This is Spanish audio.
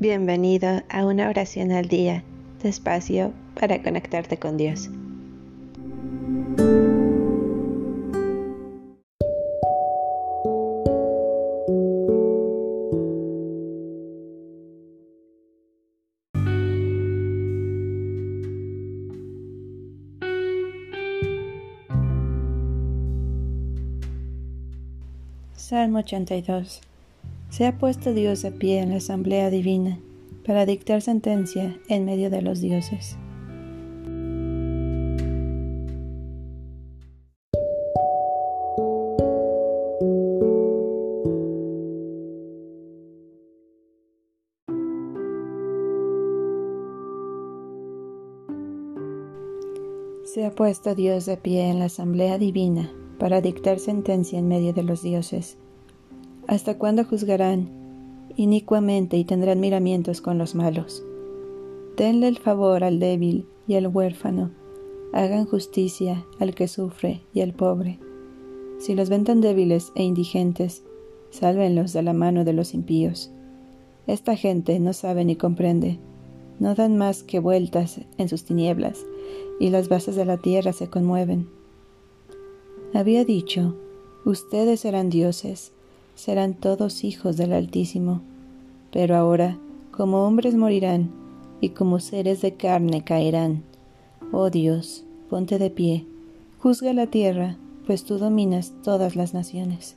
Bienvenido a una oración al día, despacio para conectarte con Dios. Salmo 82 se ha puesto Dios a pie en la asamblea divina para dictar sentencia en medio de los dioses. Se ha puesto Dios de pie en la asamblea divina para dictar sentencia en medio de los dioses. ¿Hasta cuándo juzgarán inicuamente y tendrán miramientos con los malos? Denle el favor al débil y al huérfano, hagan justicia al que sufre y al pobre. Si los ven tan débiles e indigentes, sálvenlos de la mano de los impíos. Esta gente no sabe ni comprende, no dan más que vueltas en sus tinieblas, y las bases de la tierra se conmueven. Había dicho, ustedes serán dioses, serán todos hijos del Altísimo. Pero ahora, como hombres morirán, y como seres de carne caerán. Oh Dios, ponte de pie, juzga la tierra, pues tú dominas todas las naciones.